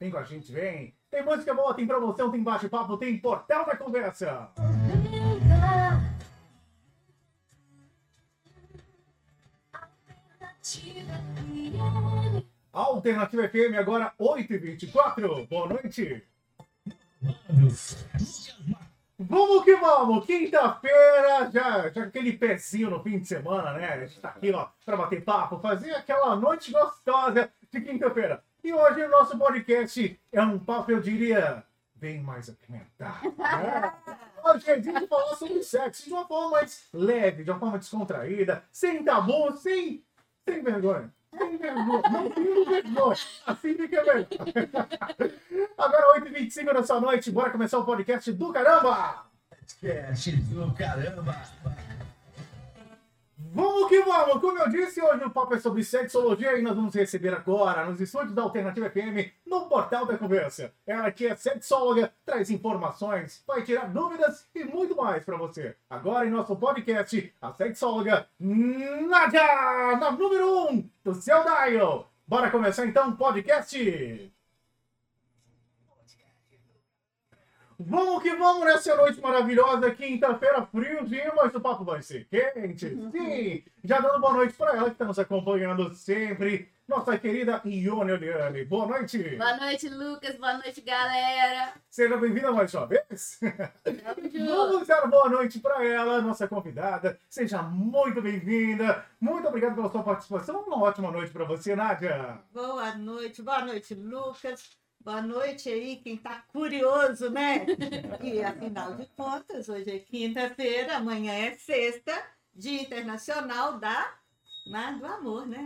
Vem com a gente, vem. Tem música boa, tem promoção, tem bate-papo, tem portal da conversa. Alternativa FM, agora 8h24. Boa noite. Vamos que vamos! Quinta-feira, já, já aquele pezinho no fim de semana, né? A gente tá aqui, ó, pra bater papo, fazer aquela noite gostosa de quinta-feira. E hoje o nosso podcast é um papo, eu diria, bem mais apimentado. Né? Hoje a gente falar sobre sexo de uma forma mais leve, de uma forma descontraída, sem tabu, sem, sem vergonha. Sem vergonha. Não tenho vergonha. Assim fica melhor. Agora 8h25 nessa noite, bora começar o podcast do caramba! Podcast do caramba! Vamos que vamos! Como eu disse, hoje o papo é sobre sexologia e nós vamos receber agora, nos estúdios da Alternativa FM, no Portal da Conversa. Ela que é sexóloga, traz informações, vai tirar dúvidas e muito mais para você. Agora em nosso podcast, a sexóloga Nádia, na número 1 um do seu dial. Bora começar então o podcast! Vamos que vamos nessa noite maravilhosa, quinta-feira, friozinho, mas o papo vai ser quente. Sim! Já dando boa noite para ela que está nos acompanhando sempre, nossa querida Ione Oliane. Boa noite! Boa noite, Lucas. Boa noite, galera. Seja bem-vinda mais uma vez. Vamos dar boa noite para ela, nossa convidada. Seja muito bem-vinda. Muito obrigado pela sua participação. Uma ótima noite para você, Nádia. Boa noite, boa noite, Lucas. Boa noite aí, quem tá curioso, né? E afinal de contas, hoje é quinta-feira, amanhã é sexta, Dia Internacional da Mar do Amor, né?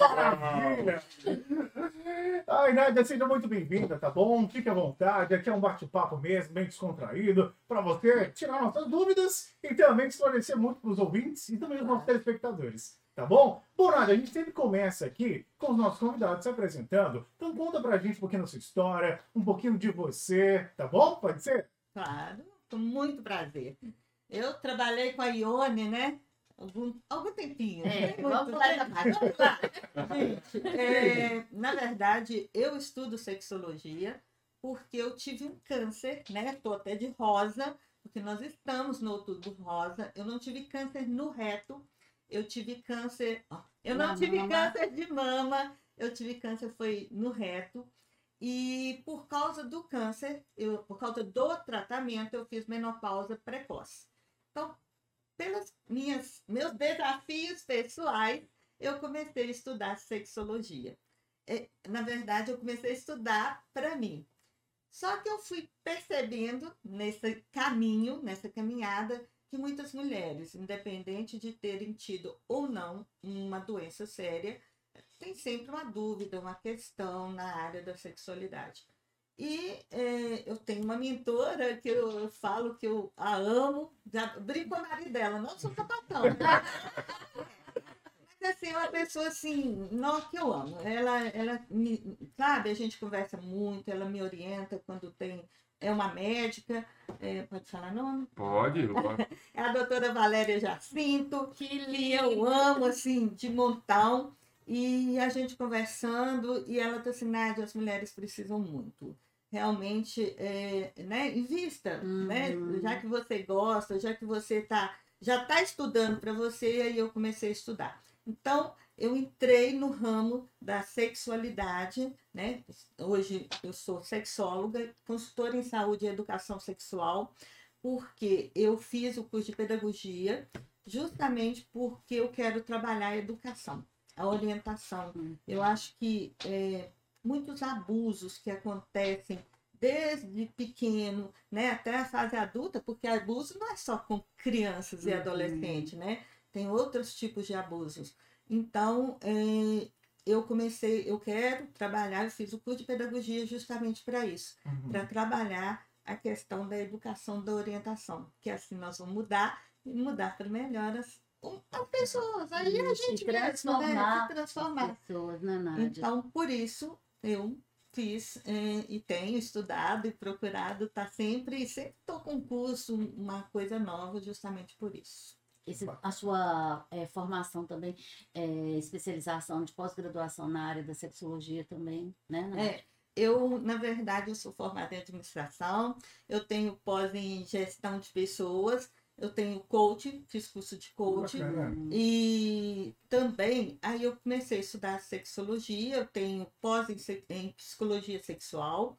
Maravilha! Ai, Nádia, seja muito bem-vinda, tá bom? Fique à vontade, aqui é um bate-papo mesmo, bem descontraído, para você tirar nossas dúvidas e também esclarecer muito para os ouvintes e também os nossos telespectadores. Tá bom? Bom, Nádia, a gente sempre começa aqui com os nossos convidados se apresentando. Então conta pra gente um pouquinho da sua história, um pouquinho de você, tá bom? Pode ser? Claro, com muito prazer. Eu trabalhei com a Ione, né? Algum, algum tempinho. É, né? vamos Muito pular tempo. essa parte. Vamos lá. É, na verdade, eu estudo sexologia porque eu tive um câncer, né? Estou até de rosa, porque nós estamos no outubro rosa. Eu não tive câncer no reto, eu tive câncer. Eu não tive mama. câncer de mama, eu tive câncer foi no reto. E por causa do câncer, eu, por causa do tratamento, eu fiz menopausa precoce. Então, pelos minhas, meus desafios pessoais, eu comecei a estudar sexologia. É, na verdade, eu comecei a estudar para mim. Só que eu fui percebendo nesse caminho, nessa caminhada, que muitas mulheres, independente de terem tido ou não uma doença séria, tem sempre uma dúvida, uma questão na área da sexualidade. E eh, eu tenho uma mentora que eu falo que eu a amo, já brinco com a nariz dela, não sou sapatão. Mas assim, é uma pessoa assim, não, que eu amo. Ela, ela me, sabe, a gente conversa muito, ela me orienta quando tem. É uma médica, eh, pode falar nome? Pode, pode. É a doutora Valéria Jacinto, Que que eu amo, assim, de montão. E a gente conversando, e ela tá assim, Nádia, as mulheres precisam muito. Realmente, é, né, invista, né? Uhum. Já que você gosta, já que você tá, já está estudando para você, aí eu comecei a estudar. Então, eu entrei no ramo da sexualidade, né? Hoje eu sou sexóloga, consultora em saúde e educação sexual, porque eu fiz o curso de pedagogia justamente porque eu quero trabalhar a educação, a orientação. Eu acho que é, muitos abusos que acontecem desde pequeno, né, até a fase adulta, porque abuso não é só com crianças e Uhum. adolescentes, né? Tem outros tipos de abusos. Então, é, eu comecei, eu quero trabalhar, eu fiz o curso de pedagogia justamente para isso Uhum. para trabalhar a questão da educação, da orientação, que assim nós vamos mudar e mudar para melhor as, um- as pessoas, aí a gente mesmo, né? transformar Se transformar. As pessoas, né? Então, por isso, eu fiz eh, e tenho estudado e procurado estar sempre, sempre estou com curso, uma coisa nova, justamente por isso. Esse- a sua é, formação também, é, especialização de pós-graduação na área da sexologia também, né? É, eu, na verdade, eu sou formada em administração, eu tenho pós em gestão de pessoas, eu tenho coach, fiz curso de coach. Bacana. E também, aí eu comecei a estudar sexologia, eu tenho pós em, em psicologia sexual,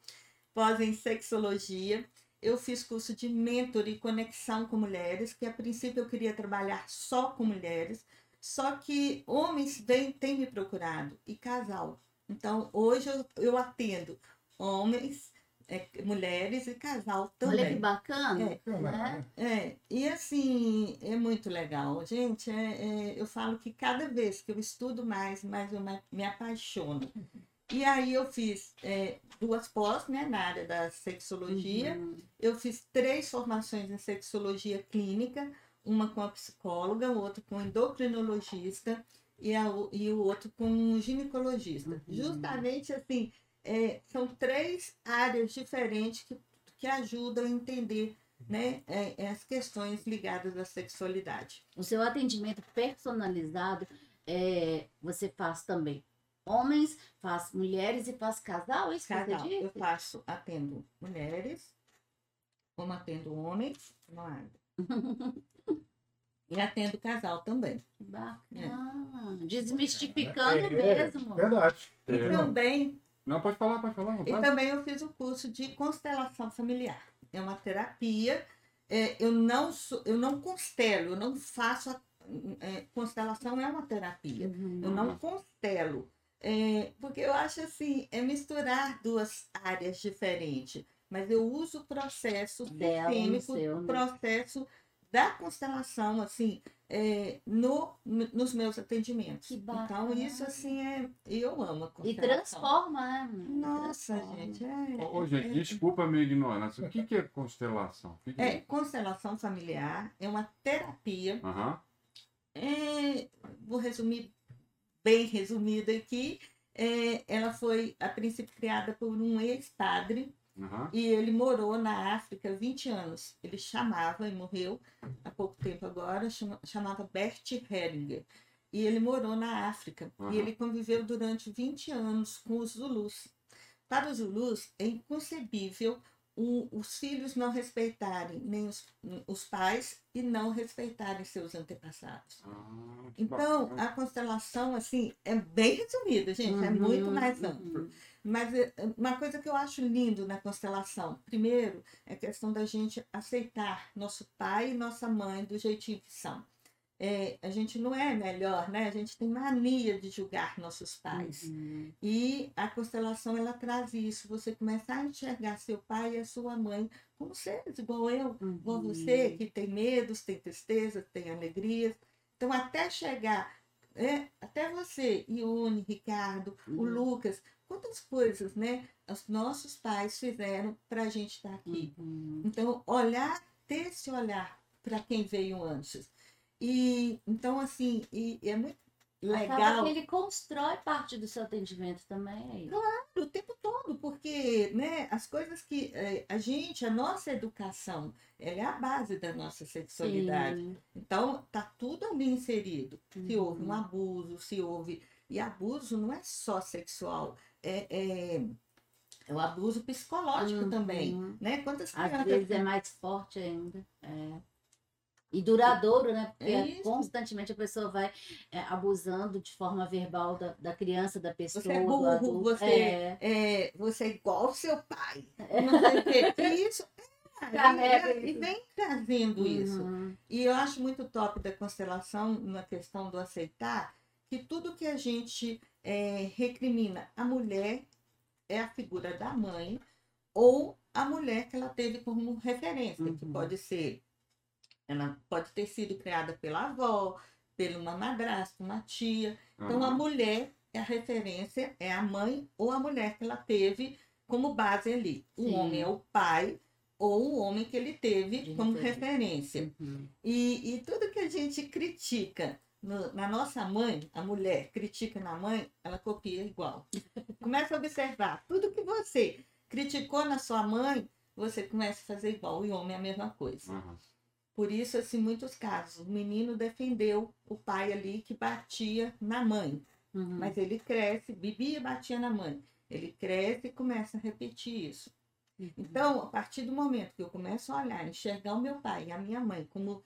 pós em sexologia. Eu fiz curso de mentor e conexão com mulheres, que a princípio eu queria trabalhar só com mulheres, só que homens vêm, têm me procurado e casal. Então, hoje eu, eu atendo homens, é, mulheres e casal Olha que também. bacana, É. Né? É, e assim, é muito legal. Gente, é- é, eu falo que cada vez que eu estudo mais, mais eu me, me apaixono. E aí eu fiz é, duas pós, né, na área da sexologia. Uhum. Eu fiz três formações em sexologia clínica, uma com a psicóloga, outra com endocrinologista e, a e o outro com ginecologista. Uhum. Justamente assim, é, são três áreas diferentes que, que ajudam a entender né, é, as questões ligadas à sexualidade. O seu atendimento personalizado, é, você faz também homens, faz mulheres e faz casal, é isso que Casal, você eu faço, atendo mulheres, como atendo homens, não é? E atendo casal também. Bacana. Desmistificando É, mesmo. Verdade. E É, também Não, pode falar, pode falar. à E também eu fiz o curso de constelação familiar. É uma terapia. É, eu, não sou, eu não constelo, eu não faço. A, é, constelação é uma terapia. Uhum. Eu não constelo. É, porque eu acho assim, é misturar duas áreas diferentes. Mas eu uso o processo Dela, sistêmico, seu, né? processo da constelação, assim, é, no, no- nos meus atendimentos. Que então, isso assim é. Eu amo a E constelação. transforma, né? Nossa, Transforma. gente. É, Ô, gente, é- desculpa a minha ignorância. O que, que é constelação? O que que É, constelação familiar é uma terapia. É, vou resumir bem resumida aqui. É, ela foi, a princípio, criada por um ex-padre Aham. e ele morou na África 20 anos. Ele chamava, e morreu há pouco tempo agora, chama- chamava Bert Heringer. E ele morou na África. Aham. E ele conviveu durante 20 anos com os Zulus. Para os Zulus, é inconcebível o- os filhos não respeitarem nem os, os pais e não respeitarem seus antepassados. Ah, Então, bacana. a constelação, assim, é bem resumida, gente, é Uhum, muito mais amplo. uhum. Mas é, uma coisa que eu acho lindo na constelação, primeiro, é a questão da gente aceitar nosso pai e nossa mãe do jeitinho que são. É, a gente não é melhor, né? A gente tem mania de julgar nossos pais. Uhum. E a constelação, ela traz isso. Você começa a enxergar seu pai e a sua mãe como seres, igual eu, igual Uhum. você, que tem medos, tem tristezas, tem alegrias. Então, até chegar, é, até você, Ione, Ricardo, o Uhum. Lucas, quantas coisas, né? Os nossos pais fizeram para a gente estar aqui. Uhum. Então, olhar, ter esse olhar para quem veio antes. E, então, assim, e, e é muito Acaba legal que ele constrói parte do seu atendimento também. é isso. o tempo todo, porque né, as coisas que eh, a gente, a nossa educação, ela é a base da nossa sexualidade. Sim. Então, tá tudo ali inserido. Se Uhum. houve um abuso, se houve. E abuso não é só sexual, é, é, é o abuso psicológico Uhum. também. Né? Quantas Às crianças vezes é mais forte ainda. É. E duradouro, né? Porque É isso. constantemente a pessoa vai é, abusando de forma verbal da, da criança, da pessoa, Você é do burro, adulto. você É. é, você é igual ao seu pai. Não sei o quê. E isso. é, Carrega e, vem trazendo isso. Uhum. E eu acho muito top da constelação, na questão do aceitar, que tudo que a gente é, recrimina a mulher é a figura da mãe ou a mulher que ela teve como referência, que Uhum. pode ser, ela pode ter sido criada pela avó, pela uma madrasta, uma tia. Então, a Aham. mulher é a referência, é a mãe ou a mulher que ela teve como base ali. O Sim. homem é o pai ou o homem que ele teve De como referência. referência. Uhum. E, e tudo que a gente critica no- na nossa mãe, a mulher critica na mãe, ela copia igual. Começa a observar. Tudo que você criticou na sua mãe, você começa a fazer igual. E o homem é a mesma coisa. Aham. Por isso, assim, muitos casos, o menino defendeu o pai ali que batia na mãe. Uhum. Mas ele cresce, bebia e batia na mãe. Ele cresce e começa a repetir isso. Uhum. Então, a partir do momento que eu começo a olhar, enxergar o meu pai e a minha mãe como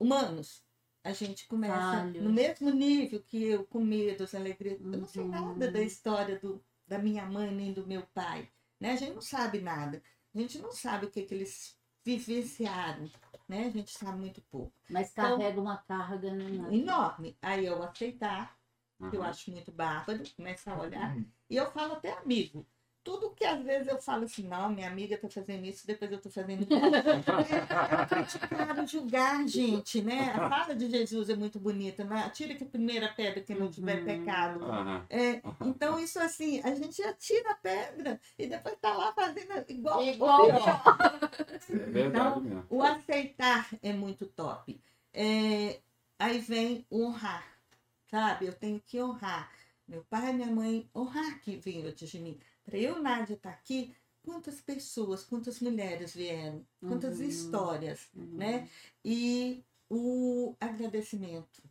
humanos, a gente começa Falhos. no mesmo nível que eu, com medos, alegria. Eu não sei Uhum. nada da história do, da minha mãe nem do meu pai. Né? A gente não sabe nada. A gente não sabe o que, que eles vivenciaram. Né? A gente sabe muito pouco. Mas Então- carrega uma carga né? Enorme. Aí eu aceitar, que eu acho muito bárbaro, começar a olhar. E eu falo até amigo. Tudo que às vezes eu falo assim, não, minha amiga tá fazendo isso, depois eu tô fazendo isso. É criticar, julgar, gente, né? A fala de Jesus é muito bonita, né? Atira que a primeira pedra que não tiver Uhum. pecado. Aham. É, então, isso assim, a gente atira a pedra e depois tá lá fazendo igual. Igual. ou pior. É verdade mesmo. O aceitar é muito top. É, aí vem o honrar, sabe? Eu tenho que honrar. Meu pai e minha mãe, honrar que veio antes de mim. Para eu, Nádia, estar aqui, quantas pessoas, quantas mulheres vieram, quantas Uhum. histórias, Uhum. né? E o agradecimento.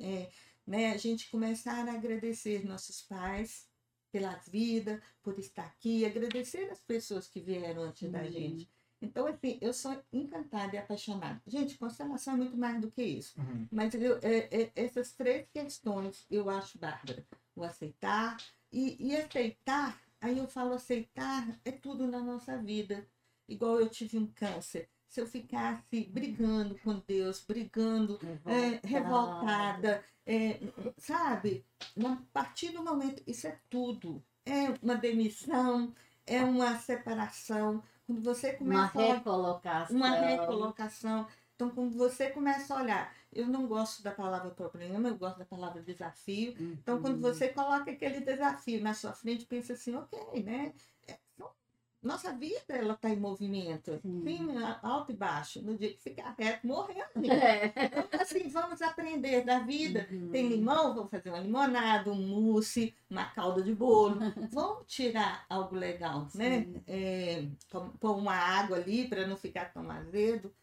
É, né? A gente começar a agradecer nossos pais pela vida, por estar aqui, agradecer as pessoas que vieram antes da Uhum. gente. Então, assim, eu sou encantada e apaixonada. Gente, constelação é muito mais do que isso. Uhum. Mas eu, é- é- essas três questões eu acho bárbara. O aceitar. E, e aceitar, aí eu falo aceitar, é tudo na nossa vida. Igual eu tive um câncer. Se eu ficasse brigando com Deus, brigando, é, revoltada, é, sabe? A partir do momento, isso é tudo. É uma demissão, é uma separação. Quando você Uma começa a recolocação. uma recolocação. Então, quando você começa a olhar, eu não gosto da palavra problema, eu gosto da palavra desafio. Então, quando Uhum. você coloca aquele desafio na sua frente, pensa assim, ok, né? É, nossa vida, ela está em movimento, Sim. sim, a- alto e baixo. No dia que ficar reto, morrendo. É. Então, assim, vamos aprender da vida. Uhum. Tem limão, vamos fazer uma limonada, um mousse, uma calda de bolo. Vamos tirar algo legal, né? Sim. É, pôr- pôr uma água ali para não ficar tão azedo.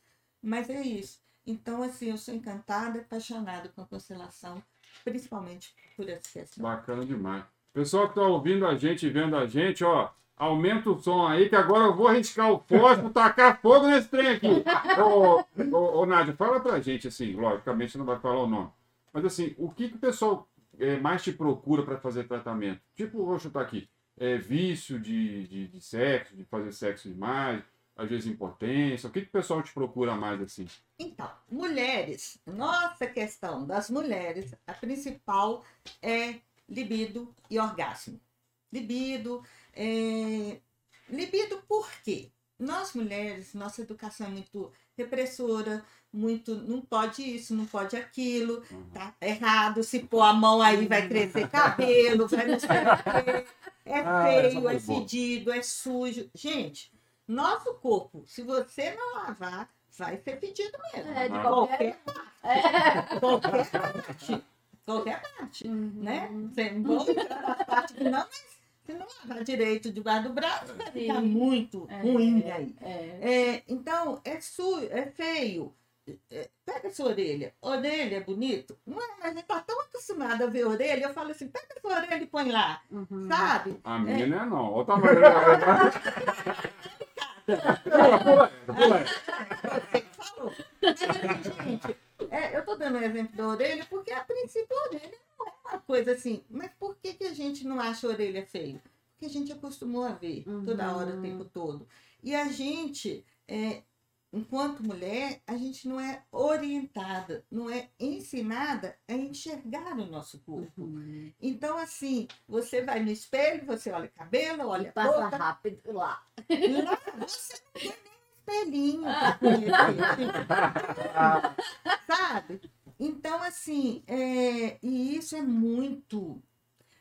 Mas é isso. Então, assim, eu sou encantada, apaixonada com a constelação, principalmente por essa questão. Bacana demais. Pessoal que tá ouvindo a gente vendo a gente, ó, aumenta o som aí que agora eu vou riscar o fósforo, tacar fogo nesse trem aqui. Ô, ô, ô, Nádia, fala pra gente, assim, logicamente você não vai falar o nome, mas assim, o que, que o pessoal eh, mais te procura para fazer tratamento? Tipo, vou chutar aqui, é, vício de, de, de sexo, de fazer sexo demais, às vezes impotência, o que, que o pessoal te procura mais assim? Então, mulheres, nossa questão das mulheres, a principal é libido e orgasmo. Libido, é... libido por quê? Nós mulheres, nossa educação é muito repressora, muito não pode isso, não pode aquilo, Uhum. tá errado, se pôr a mão aí vai crescer cabelo, vai não sei o quê, é Ah, feio, é boa. fedido, é sujo. Gente, nosso corpo, se você não lavar, vai ser fedido mesmo. É, de qualquer. Qualquer, qualquer parte. Qualquer parte, Uhum. né? Você entrar na parte que não, mas se não lavar direito debaixo do braço, vai ficar muito É. ruim aí. É. É, então, é sujo, é feio. É, pega a sua orelha. Orelha é bonito? Não é, mas a gente tá tão acostumado a ver orelha, eu falo assim, pega a sua orelha e põe lá, Uhum. sabe? A minha não é não, olha o tamanho. Pula, pula, pula. Você que falou. Mas, gente, é, eu tô dando o exemplo da orelha porque a princípio a orelha não é uma coisa assim. Mas por que, que a gente não acha a orelha feio? Porque a gente acostumou a ver toda hora, o Uhum. tempo todo. E a gente, é, enquanto mulher, a gente não é orientada, não é ensinada a enxergar o nosso corpo. Uhum. Então, assim, você vai no espelho, você olha cabelo, E olha passa boca, rápido lá. Lá você não tem nem espelhinho pra. Sabe? Então, assim, é, e isso é muito.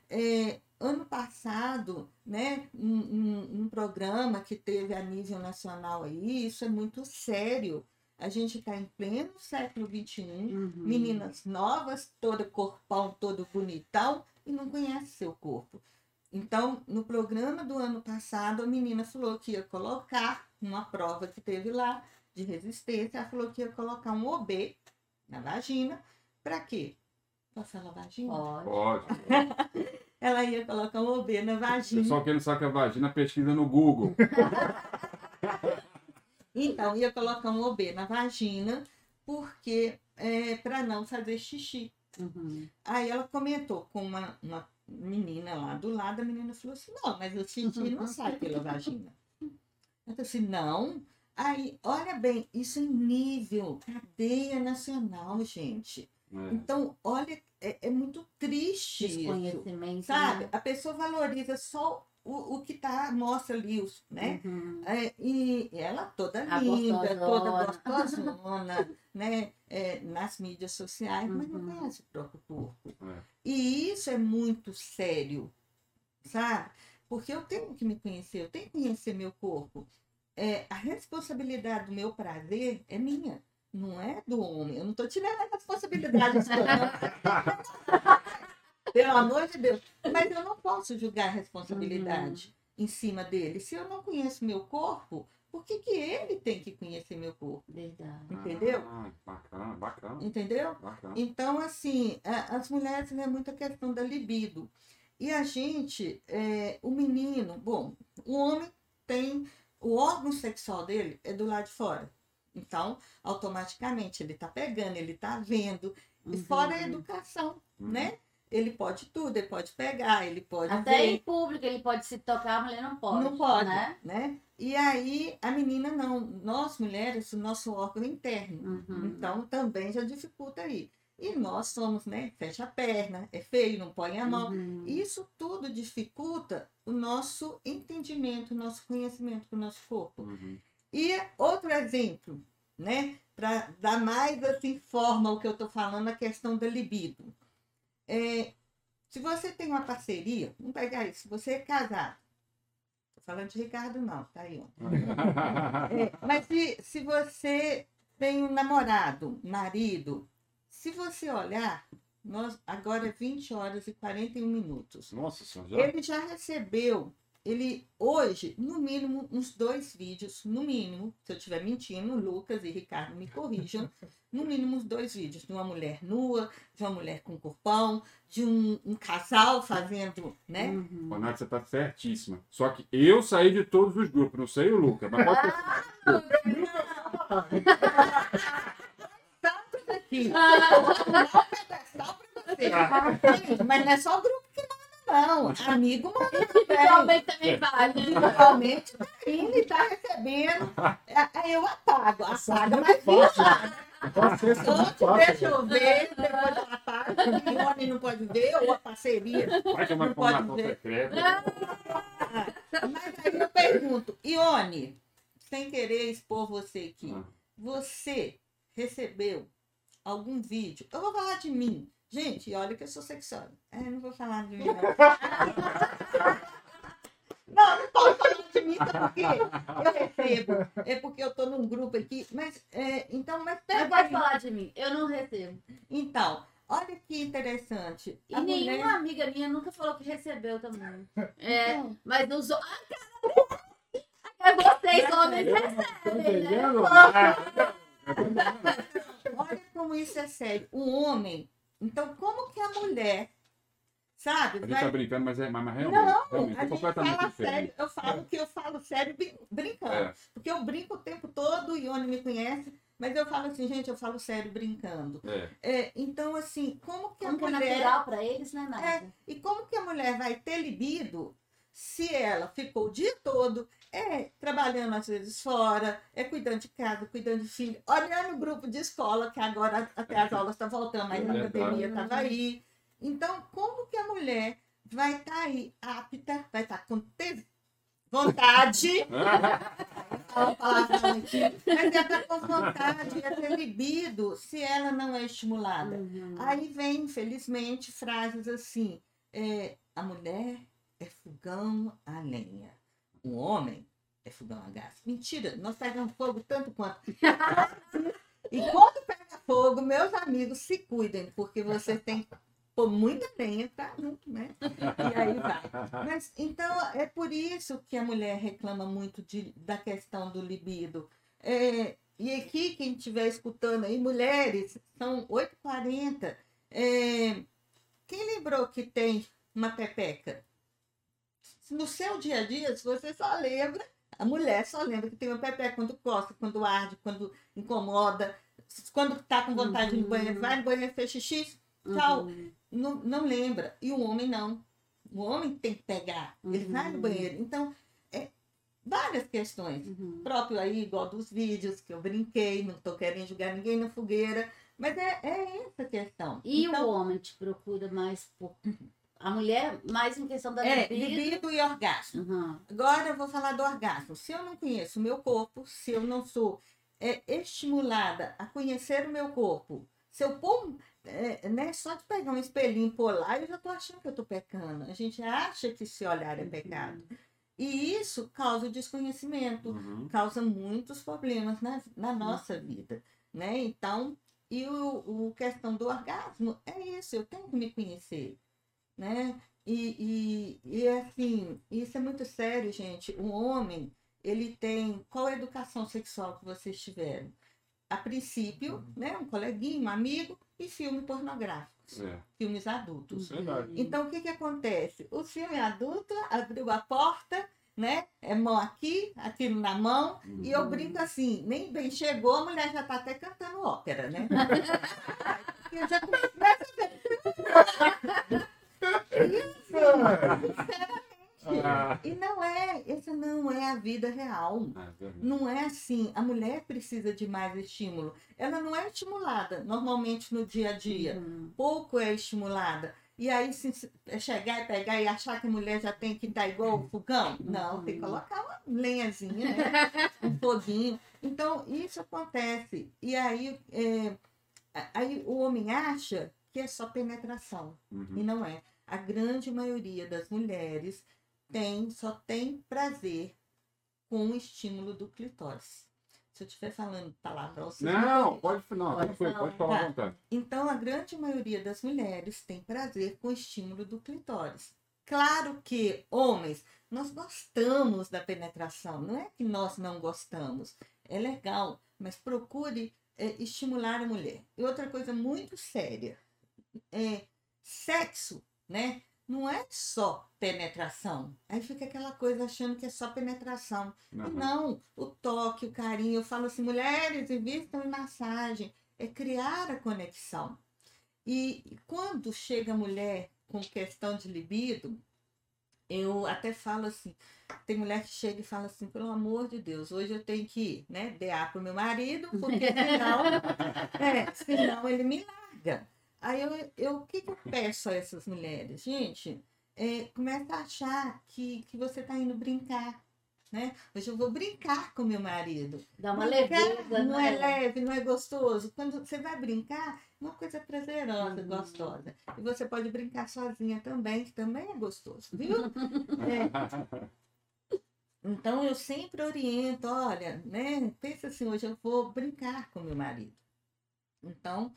é, ano passado, né, um, um- um programa que teve a nível nacional aí, isso é muito sério. A gente está em pleno século XXI, Uhum. meninas novas, todo corpão, todo bonitão, e não conhece seu corpo. Então, no programa do ano passado, a menina falou que ia colocar uma prova que teve lá, de resistência. Ela falou que ia colocar um OB na vagina. Para quê? Posso falar vagina? Pode. Pode. Ela ia colocar um OB na vagina. Pessoal que não sabe que é vagina, pesquisa no Google. Então, ia colocar um OB na vagina, porque é, para não fazer xixi. Uhum. Aí ela comentou com uma, uma menina lá do lado, a menina falou assim, não, mas o xixi não sai pela vagina. Eu falei assim, não. Aí, olha bem, isso em nível cadeia nacional, gente. É. Então, olha, é, é muito triste isso. Desconhecimento. Sabe? né? A pessoa valoriza só o, o que tá, mostra ali, os, né? Uhum. É, e ela toda A linda, toda gostosona. gostosona, né? É, nas mídias sociais, mas não Uhum. conhece o próprio corpo. É. E isso é muito sério, sabe? Porque eu tenho que me conhecer, eu tenho que conhecer meu corpo. É, a responsabilidade do meu prazer é minha, não é do homem. Eu não estou tirando a responsabilidade. disso. Pelo amor de Deus. Mas eu não posso julgar a responsabilidade em cima dele. Se eu não conheço meu corpo, por que, que ele tem que conhecer meu corpo? Verdade. Entendeu? Ah, bacana, bacana. Entendeu? Bacana. Então, assim, a- as mulheres é muita questão da libido. E a gente, é, o menino, bom, o homem tem, o órgão sexual dele é do lado de fora. Então, automaticamente, ele tá pegando, ele tá vendo. E fora a Uhum. educação, Uhum. né? Ele pode tudo, ele pode pegar, ele pode Até ver. em público ele pode se tocar, a mulher não pode. Não pode, Né? né? E aí, a menina não. Nós, mulheres, o nosso órgão interno. Uhum. Então, também já dificulta aí. E nós somos, né? Fecha a perna, é feio, não põe a mão. Uhum. Isso tudo dificulta o nosso entendimento, o nosso conhecimento do nosso corpo. Uhum. E outro exemplo, né? Para dar mais assim, forma ao que eu estou falando, a questão da libido. É, se você tem uma parceria, vamos pegar isso, se você é casado, estou falando de Ricardo não, tá aí. É, mas se, se você tem um namorado, marido, se você olhar, nós, agora é 20 horas e 41 minutos. Nossa senhora, já? Ele já recebeu, ele hoje, no mínimo, uns dois vídeos, no mínimo, se eu estiver mentindo, Lucas e Ricardo me corrijam, no mínimo uns dois vídeos de uma mulher nua, de uma mulher com corpão, de um, um casal fazendo, né? Uhum. Ô, Nath, você tá certíssima. Só que eu saí de todos os grupos, não sei o Luca, mas pode ter Aqui. Não pedestal pra você. Gente, Mas não é só o grupo não. Amigo manda também. Realmente também vale. Realmente tá indo e tá recebendo. É, Aí eu apago, apaga, mas. Nossa, esse é muito Outro fácil. deixa eu ver, depois eu apago, porque o homem não pode ver, ou a parceria. Uma Não pode ver. secreta. Mas aí eu pergunto, Ione, sem querer expor você aqui, Ah. você recebeu algum vídeo? Eu vou falar de mim. Gente, olha que eu sou sexóloga. É, não vou falar de mim, não. Não, não posso falar de mim, tá porque eu recebo. É porque eu tô num grupo aqui. Mas, é, então, mas Não pega pode aí. falar de mim. Eu não recebo. Então, olha que interessante. E A nenhuma mulher- amiga minha nunca falou que recebeu também. É, Então, mas os homens. Ah, vocês homens recebem, né? entendendo? Olha como isso é sério. O homem. Então, como que a mulher, sabe? A gente vai- tá brincando, mas é mas, mas realmente, Não, realmente a é gente completamente fala diferente. sério. Eu falo que eu falo sério brin- brincando. É. Porque eu brinco o tempo todo, o Ione me conhece, mas eu falo assim, gente, eu falo sério brincando. É. É, então, assim, como que Como que a é mulher. natural pra eles, né, Nádia? É, e como que a mulher vai ter libido se ela ficou o dia todo é, trabalhando às vezes fora, é cuidando de casa, cuidando de filho, olhando o grupo de escola, que agora até as aulas estão voltando, mas É na verdade. pandemia estava aí. Então, como que a mulher vai estar aí apta, vai estar com te- vontade, fala a palavra aqui, mas ela está com vontade, é ter libido se ela não é estimulada. Uhum. Aí vem, infelizmente, frases assim: é, a mulher é fogão a lenha, o homem é fogão a gás. Mentira, nós pegamos fogo tanto quanto. e quando pega fogo, meus amigos, se cuidem, porque você tem que pôr muita lenha pra junto, né? E aí vai. Mas então é por isso que a mulher reclama muito de, da questão do libido. É, e aqui, quem estiver escutando aí, mulheres, são 8h40. É, quem lembrou que tem uma pepeca? No seu dia a dia, se você só lembra, a mulher só lembra que tem uma pepeca quando coça, quando arde, quando incomoda, quando tá com vontade de ir no banheiro, vai no banheiro, fez xixi, tchau. Uhum. Não, não lembra. E o homem não. O homem tem que pegar. Ele Uhum. vai no banheiro. Então, é, várias questões. Uhum. Próprio aí, igual dos vídeos que eu brinquei, não tô querendo jogar ninguém na fogueira. Mas é, é essa questão. E então, o homem te procura mais por. A mulher, mais em questão da é, libido. libido e orgasmo. Uhum. Agora eu vou falar do orgasmo. Se eu não conheço o meu corpo, se eu não sou é, estimulada a conhecer o meu corpo, se eu pôr, é, né, só de pegar um espelhinho e pôr lá, eu já tô achando que eu tô pecando. A gente acha que se olhar é pecado. E isso causa o desconhecimento, Uhum. causa muitos problemas na, na nossa vida, né? Então, e o, o questão do orgasmo é isso, eu tenho que me conhecer, né? E, e, e assim, isso é muito sério, gente. O homem, ele tem. Qual a educação sexual que vocês tiveram? A princípio, né? Um coleguinha, um amigo e filme pornográficos, É, filmes adultos. verdade. Então, o que, que acontece? O filme adulto abriu a porta, né? É mão aqui, aquilo na mão, e eu brinco assim, nem bem chegou, a mulher já tá até cantando ópera, né? eu já começo Ah. E não é, essa não é a vida real. Ah, verdade. Não é assim. A mulher precisa de mais estímulo. Ela não é estimulada normalmente no dia a dia. Uhum. Pouco é estimulada. E aí, se se- é chegar e pegar e achar que a mulher já tem que estar igual o fogão? Não, tem que colocar uma lenhazinha, né? um foguinho. Então, isso acontece. E aí, é, a- aí o homem acha que é só penetração. E Uhum. não é. A grande maioria das mulheres tem, só tem prazer com o estímulo do clitóris. Se eu estiver falando me Não, corrigem. pode, não, Pode pode, falar. pode falar à Tá. vontade. Então, a grande maioria das mulheres tem prazer com o estímulo do clitóris. Claro que, homens, nós gostamos da penetração. Não é que nós não gostamos. É legal, mas procure é, estimular a mulher. E outra coisa muito séria. É, sexo, né? Não é só penetração. Aí fica aquela coisa achando que é só penetração. Uhum. não, o toque, o carinho. Eu falo assim, mulheres, invistam em massagem. É criar a conexão. E quando chega a mulher com questão de libido, eu até falo assim, tem mulher que chega e fala assim, pelo amor de Deus, hoje eu tenho que né, dear pro meu marido, porque senão, é, senão ele me larga. Aí eu, eu, o que, que eu peço a essas mulheres? Gente, é, começa a achar que, que você está indo brincar. Né? Hoje eu vou brincar com meu marido. Dá uma Brincar leveza, Não é né? leve, não é gostoso. Quando você vai brincar, é uma coisa prazerosa, Uhum. gostosa. E você pode brincar sozinha também, que também é gostoso, viu? É. Então eu sempre oriento, olha, né? Pensa assim, hoje eu vou brincar com meu marido. Então,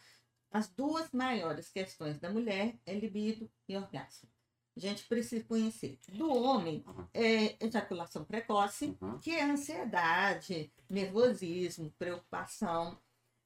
as duas maiores questões da mulher é libido e orgasmo. A gente precisa conhecer. Do homem, Uhum. é ejaculação precoce, Uhum. que é ansiedade, nervosismo, preocupação.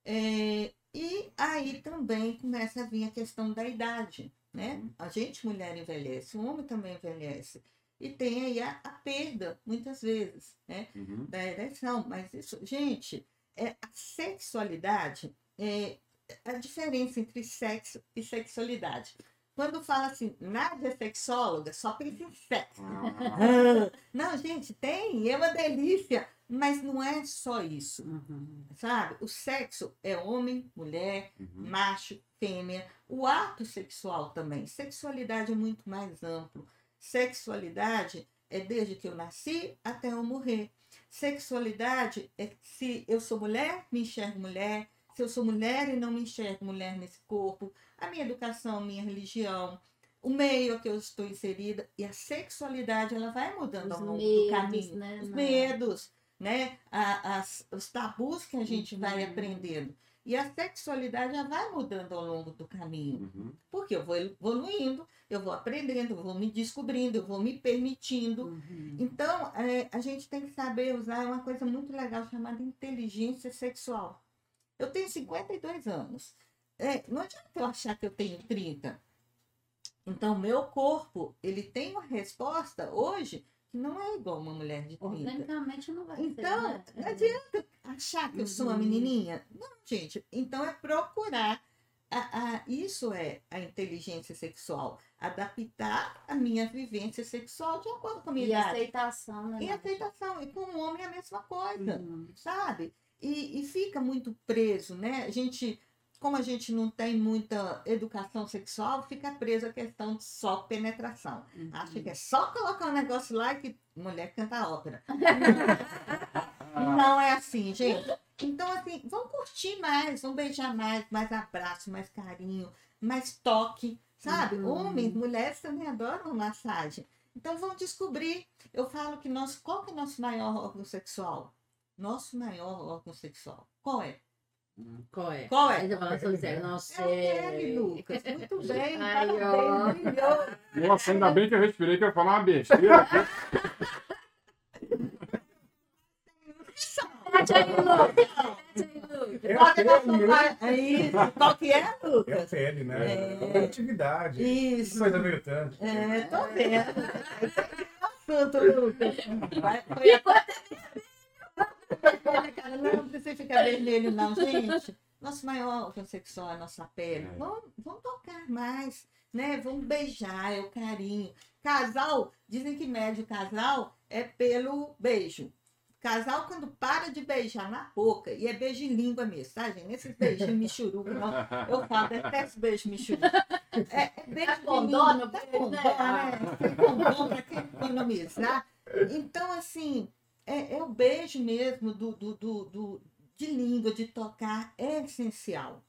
É, e aí também começa a vir a questão da idade, né? A gente, mulher, envelhece, o homem também envelhece. E tem aí a, a perda, muitas vezes, né? Uhum. Da ereção. Mas isso, gente, é, a sexualidade, é, a diferença entre sexo e sexualidade. Quando fala assim, Nádia é sexóloga, só pensa em sexo. Ah, Não, gente, tem, é uma delícia, mas não é só isso, Uhum. sabe? O sexo é homem, mulher, uhum. macho, fêmea. O ato sexual também. Sexualidade é muito mais amplo. Sexualidade é desde que eu nasci até eu morrer. Sexualidade é se eu sou mulher, me enxergo mulher. Se eu sou mulher e não me enxergo mulher nesse corpo. A minha educação, minha religião, o meio a que eu estou inserida. E a sexualidade, ela vai mudando Os ao longo do medos, caminho né? os Não. medos, né? A- as- os tabus que a gente vai Uhum. aprendendo. E a sexualidade já vai mudando ao longo do caminho. Uhum. Porque eu vou evoluindo, eu vou aprendendo, eu vou me descobrindo, eu vou me permitindo. Uhum. Então, é, a gente tem que saber usar uma coisa muito legal chamada inteligência sexual. Eu tenho 52 anos. É, não adianta eu achar que eu tenho 30. Então, meu corpo, ele tem uma resposta hoje que não é igual uma mulher de 30. Organicamente não vai ser. Então, né? não adianta achar que eu sou uma Uhum. menininha. Não, gente. Então é procurar. A, a- isso é a inteligência sexual. Adaptar a minha vivência sexual de acordo com a minha E idade. aceitação, né? E aceitação. E com o homem é a mesma coisa, Uhum. sabe? E, e fica muito preso, né? A gente, como a gente não tem muita educação sexual, fica preso a questão de só penetração. Uhum. Acha que é só colocar um negócio lá e que mulher canta ópera. Não é assim, gente. Então, assim, vão curtir mais, vão beijar mais, mais abraço, mais carinho, mais toque, sabe? Uhum. Homens, mulheres também adoram massagem. Então, vão descobrir. Eu falo que nós, qual que é o nosso maior órgão sexual? Nosso maior órgão sexual. Qual é? Qual é? Qual é? você fala assim, você não É o sei. Kelly, Lucas. Muito bem, Ai, parabéns, brilhou. Nossa, ainda bem que eu respirei que eu ia falar uma besteira. aqui. Bate aí, Lucas. Lucas. É a Pode pele, né? passar- É isso. Qual que é, É a Lucas? pele, né? É. É. atividade. Isso. Coisa meio tanto. É, tô vendo. Entendi o assunto, Lucas. Vai, foi até... Cara, não precisa ficar vermelho, não, gente. Nosso maior órgão sexual é a nossa pele. É. Vamos, vamos tocar mais, né? Vamos beijar, é o carinho. Casal, dizem que mede o casal é pelo beijo. Casal, quando para de beijar na boca, e é beijo em língua mesmo, tá, gente? Esses beijinhos michuruco, não. Eu falo, detesto beijo michuruco. É, é beijo língua, no tá beijo, condom, né? né? Tem condom pra quem economizar. Então, assim, é, é o beijo mesmo do, do, do, do- de língua, de tocar, é essencial.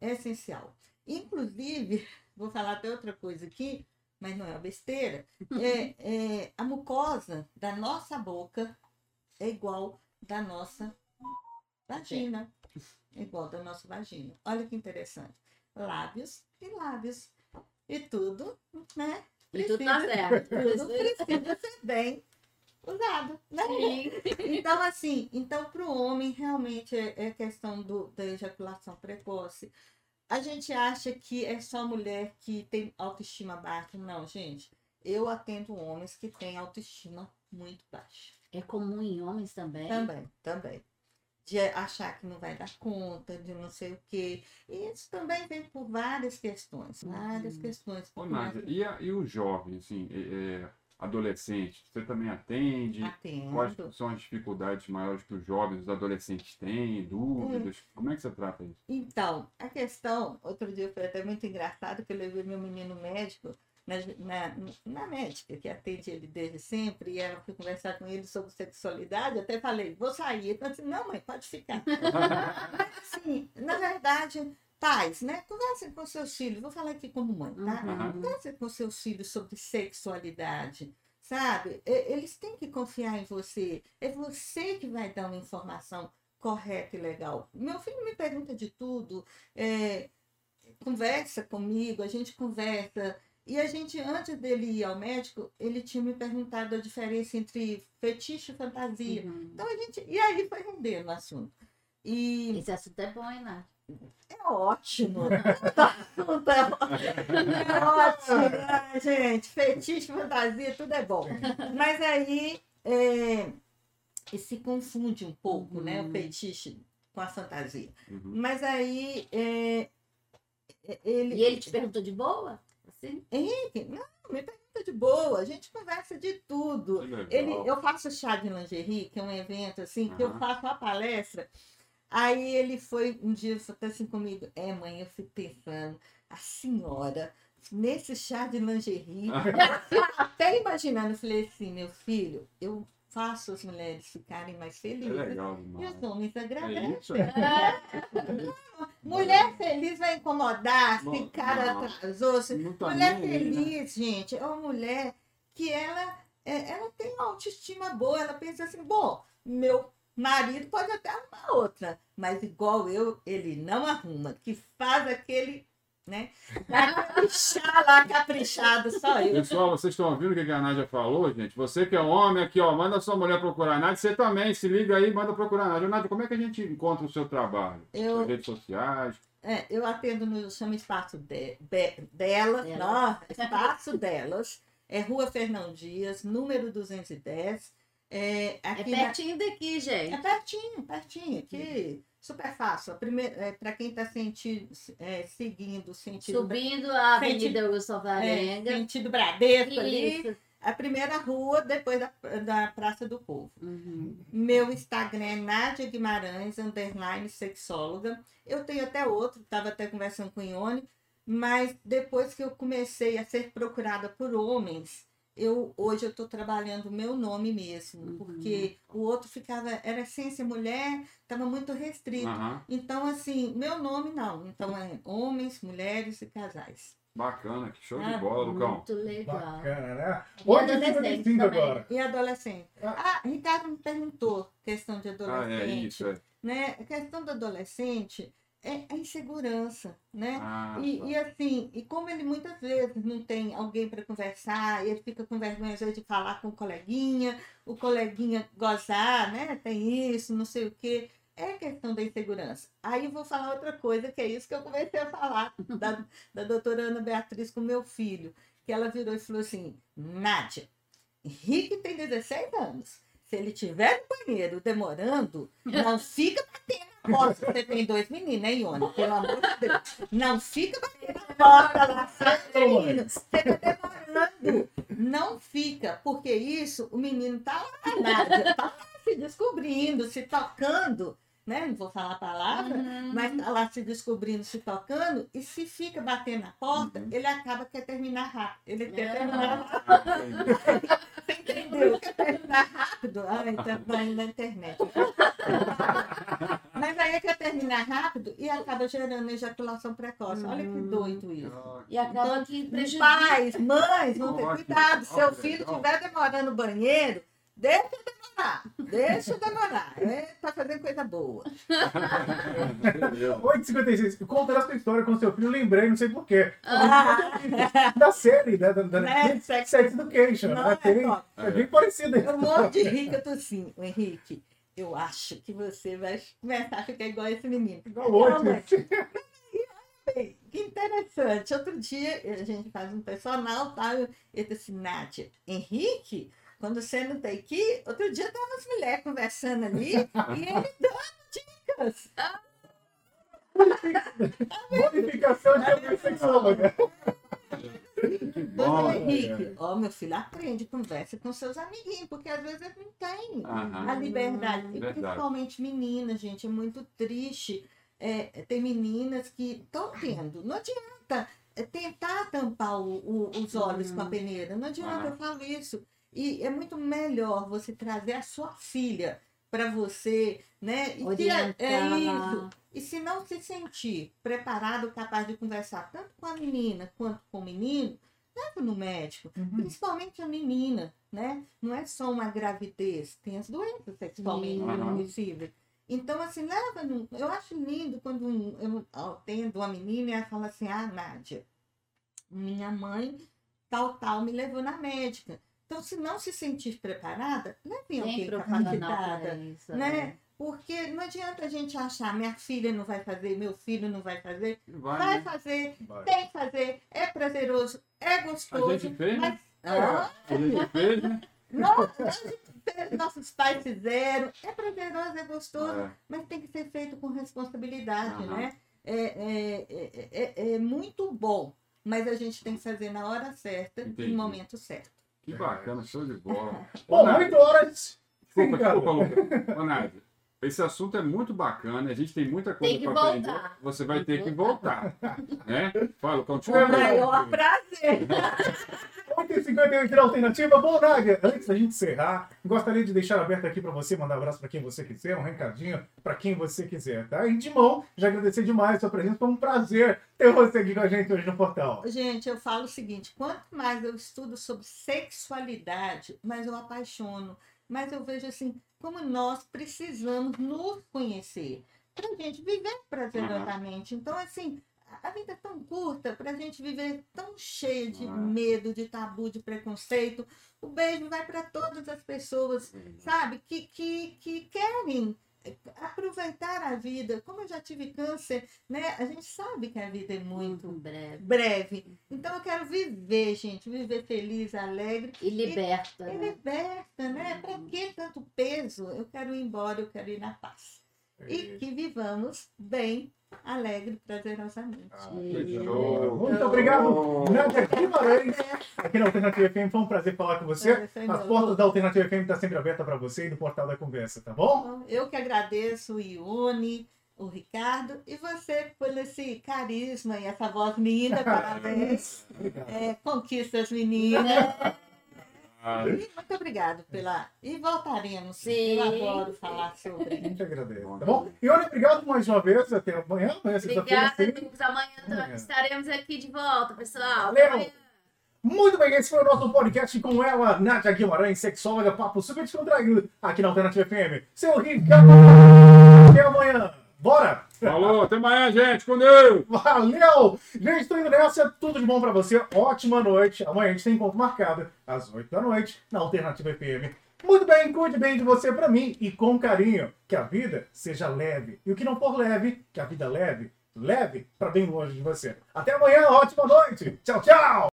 É essencial. Inclusive, vou falar até outra coisa aqui, mas não é uma besteira. É, é, a mucosa da nossa boca é igual da nossa vagina. É igual da nossa vagina. Olha que interessante. Lábios e lábios. E tudo, né? E tudo tá certo. Tudo precisa ser bem usado, né? Sim. Então, assim, então para o homem realmente é, é questão do, da ejaculação precoce. A gente acha que é só mulher que tem autoestima baixa. Não, gente. Eu atendo homens que têm autoestima muito baixa. É comum em homens também. Também, também. De achar que não vai dar conta, de não sei o quê. E isso também vem por várias questões, várias Uhum. questões. Ô, Nádia, e, a- e o jovem, assim, é, é, adolescente? Você também atende? Quais atendo. são as dificuldades maiores que os jovens, os adolescentes têm? Dúvidas? Hum. Como é que você trata isso? Então, a questão, outro dia foi até muito engraçado que eu levei meu menino médico na, na, na médica, que atende ele desde sempre, e ela foi conversar com ele sobre sexualidade, até falei, vou sair. Ele falou assim, não, mãe, pode ficar. Mas assim, na verdade, pais, né? Conversem com seus filhos, vou falar aqui como mãe, tá? Uhum. Converse com seus filhos sobre sexualidade, sabe? Eles têm que confiar em você. É você que vai dar uma informação correta e legal. Meu filho me pergunta de tudo, é, conversa comigo, a gente conversa. E a gente, antes dele ir ao médico, ele tinha me perguntado a diferença entre fetiche e fantasia. Uhum. Então a gente. E aí foi rendendo o assunto. E Esse assunto é bom, hein, Nath? É ótimo. Tudo é ótimo. Né, gente. Fetiche, fantasia, tudo é bom. Mas aí é, e se confunde um pouco, né? O Uhum. fetiche com a fantasia. Uhum. Mas aí é, é, ele. E ele te perguntou de boa? Assim? Henrique, não, me pergunta de boa, a gente conversa de tudo. Ele, eu faço chá de lingerie, que é um evento assim, que eu faço uma palestra. Aí ele foi um dia falou assim comigo, é mãe, eu fico pensando, a senhora, nesse chá de lingerie, até imaginando, eu falei assim, meu filho, eu faço as mulheres ficarem mais É felizes. legal E os homens É agradecem. é. Mulher feliz vai incomodar, se Não, cara não. atrasou, se Não tá Mulher nem né? feliz, gente, é uma mulher que ela, é, ela tem uma autoestima boa, ela pensa assim, bom, meu Marido pode até arrumar outra, mas igual eu, ele não arruma, que faz aquele, né? Vai caprichar lá, caprichado, só eu. Pessoal, vocês estão ouvindo o que a Nádia falou, gente? Você que é homem aqui, ó, manda sua mulher procurar a Nádia. Você também, se liga aí, manda procurar a Nádia. Nádia, como é que a gente encontra o seu trabalho? Eu- Nas redes sociais. É, eu atendo no chama Espaço de, be- delas, Delas. não, Espaço delas, é Rua Fernão Dias, número 210. É, É aqui na- pertinho daqui, É gente. pertinho, pertinho, aqui, super fácil. É, para quem está é, seguindo o sentido, Subindo a Sentido- Avenida Wilson é, Varenga. sentido Bradesco ali, a primeira rua depois da, da Praça do Povo. Uhum. Meu Instagram é Nádia Guimarães, underline sexóloga. Eu tenho até outro, estava até conversando com o Ione, mas depois que eu comecei a ser procurada por homens, eu hoje eu estou trabalhando o meu nome mesmo, Uhum. porque o outro ficava, era essência mulher, estava muito restrito. Aham. Então, assim, meu nome não. Então, é homens, mulheres e casais. Bacana, que show de Ah, bola, Lucão. Muito legal. Bacana, né? E Hoje é adolescente 55 também. agora. E adolescente. Ah. Ah, Ricardo me perguntou questão de Ah, adolescente. é isso, é. né? A questão do adolescente é a insegurança, né? Ah, E, tá. e assim, e como ele muitas vezes não tem alguém para conversar, ele fica com vergonha às vezes de falar com o coleguinha, o coleguinha gozar, né? Tem isso, não sei o quê. É questão da insegurança. Aí eu vou falar outra coisa, que é isso que eu comecei a falar da, da doutora Ana Beatriz com meu filho. Que ela virou e falou assim, Nádia, Henrique tem 16 anos. Se ele estiver no banheiro demorando, não fica batendo porta. Você tem dois meninos, hein, Ione? Pelo amor de Deus. Não fica porta lá, menino. Você tá demorando. Não fica, porque isso, o menino tá lá, Nádia, tá lá se descobrindo, se tocando, né? Não vou falar a palavra, Uhum. mas tá lá se descobrindo, se tocando, e se fica batendo na porta, ele acaba quer terminar rápido. Ele quer Ah. terminar rápido. Ah. Você entendeu? Quer terminar rápido? Tá vai na internet. Terminar rápido e acaba gerando ejaculação precoce. Olha que doido isso. Ah, E acaba que prejudica. Pais, mães, vão ter cuidado. que- Seu filho estiver demorando no banheiro, deixa demorar. Deixa demorar. É, tá fazendo coisa boa. Entendeu? 8h56. Contando a sua história com seu filho, lembrei, não sei porquê. Ah, Da série, né? Da, da né? Sex- Sex Education. Não né? é é bem parecido. Um monte de Henrique, eu tô assim, "Ô, Henrique, eu acho que você vai começar a ficar igual esse menino. Igual Bem, Que interessante. Outro dia a gente faz um personal, tá? Eu disse assim, Nádia, Henrique, quando você não tem aqui, outro dia tava as mulheres conversando ali e ele dando dicas. Bonificação de sexóloga. Bom. Henrique, ó, meu filho, aprende, conversa com seus amiguinhos, porque às vezes eles não têm Aham. a liberdade. E Verdade. principalmente meninas, gente, é muito triste. É, tem meninas que estão tendo. Não adianta é, tentar tampar o- o- os olhos com a peneira. Não adianta, Ah. eu falo isso. E é muito melhor você trazer a sua filha para você, né? E se, é, é Orientar. isso. E se não se sentir preparado, capaz de conversar tanto com a menina quanto com o menino, leva no médico. Principalmente a menina, né? Não é só uma gravidez, tem as doenças sexualmente Sim. Aham. transmissíveis. Então, assim, leva no... Eu acho lindo quando um- eu atendo uma menina e ela fala assim, ah, Nádia, minha mãe, tal, tal, me levou na médica. Então, se não se sentir preparada, leve alguém capacitada isso. né? Porque não adianta a gente achar, minha filha não vai fazer, meu filho não vai fazer. Vai, Vai né? fazer, Vai. tem que fazer, é prazeroso, é A gostoso. gente fez, né? mas ah, A gente fez, né? nossa, a gente nossos pais fizeram, é prazeroso, é gostoso, É. mas tem que ser feito com responsabilidade, Aham. né? É, é, é, é- é muito bom, mas a gente tem que fazer na hora certa, Entendi. no momento certo. Que bacana, show de bola. Bom, Nádia, 8 horas. Desculpa, desculpa, Lucas. Ô, Nádia, esse assunto é muito bacana, a gente tem muita coisa Tem para aprender. Você vai ter que voltar. Né? Fala, O continua. maior prazer. 8h58 na alternativa. Bom, Nádia, antes da gente encerrar, gostaria de deixar aberto aqui para você mandar um abraço para quem você quiser, um recadinho para quem você quiser, tá? E de mão, já agradecer demais a sua presença. Foi um prazer ter você aqui com a gente hoje no portal. Gente, eu falo o seguinte: quanto mais eu estudo sobre sexualidade, mais eu apaixono. Mas eu vejo assim, como nós precisamos nos conhecer para a gente viver prazerosamente. Então, assim, a vida é tão curta para a gente viver tão cheia de Ah. medo, de tabu, de preconceito. O beijo vai para todas as pessoas, sabe, que, que, que querem aproveitar a vida. Como eu já tive câncer, né? A gente sabe que a vida é Muito muito breve. breve. Então eu quero viver, gente, viver feliz, alegre E liberta, e né? liberta, né? Para que tanto peso? Eu quero ir embora, eu quero ir na paz. E que vivamos bem, alegre, prazerosamente. Ah. Muito obrigado, Nádia Guimarães. Aqui na Alternativa FM foi um prazer falar com você. As portas da Alternativa FM estão sempre abertas para você e do Portal da Conversa, tá bom? Eu que agradeço o Ione, o Ricardo e você por esse carisma e essa voz linda. Parabéns. É, conquista as meninas. Ah, muito obrigado pela. E voltaremos. Sim. Eu adoro falar sobre. A gente agradece, tá bom? E olha, obrigado mais uma vez. Até amanhã, amanhã, sexta-feira. Obrigada, amigos. Amanhã Amanhã. estaremos aqui de volta, pessoal. Valeu. Amanhã. Muito bem, esse foi o nosso podcast com ela, Nádia Guimarães, sexóloga, papo super descontraído aqui na Alternativa FM. Seu Ricardo, até amanhã. Bora! Falou, até amanhã, gente. Com Deus. Valeu! Gente, tô indo nessa. Tudo de bom pra você. Ótima noite. Amanhã a gente tem encontro marcado às 8 da noite na Alternativa FM. Muito bem, cuide bem de você pra mim e com carinho. Que a vida seja leve. E o que não for leve, que a vida leve, leve pra bem longe de você. Até amanhã, ótima noite. Tchau, tchau!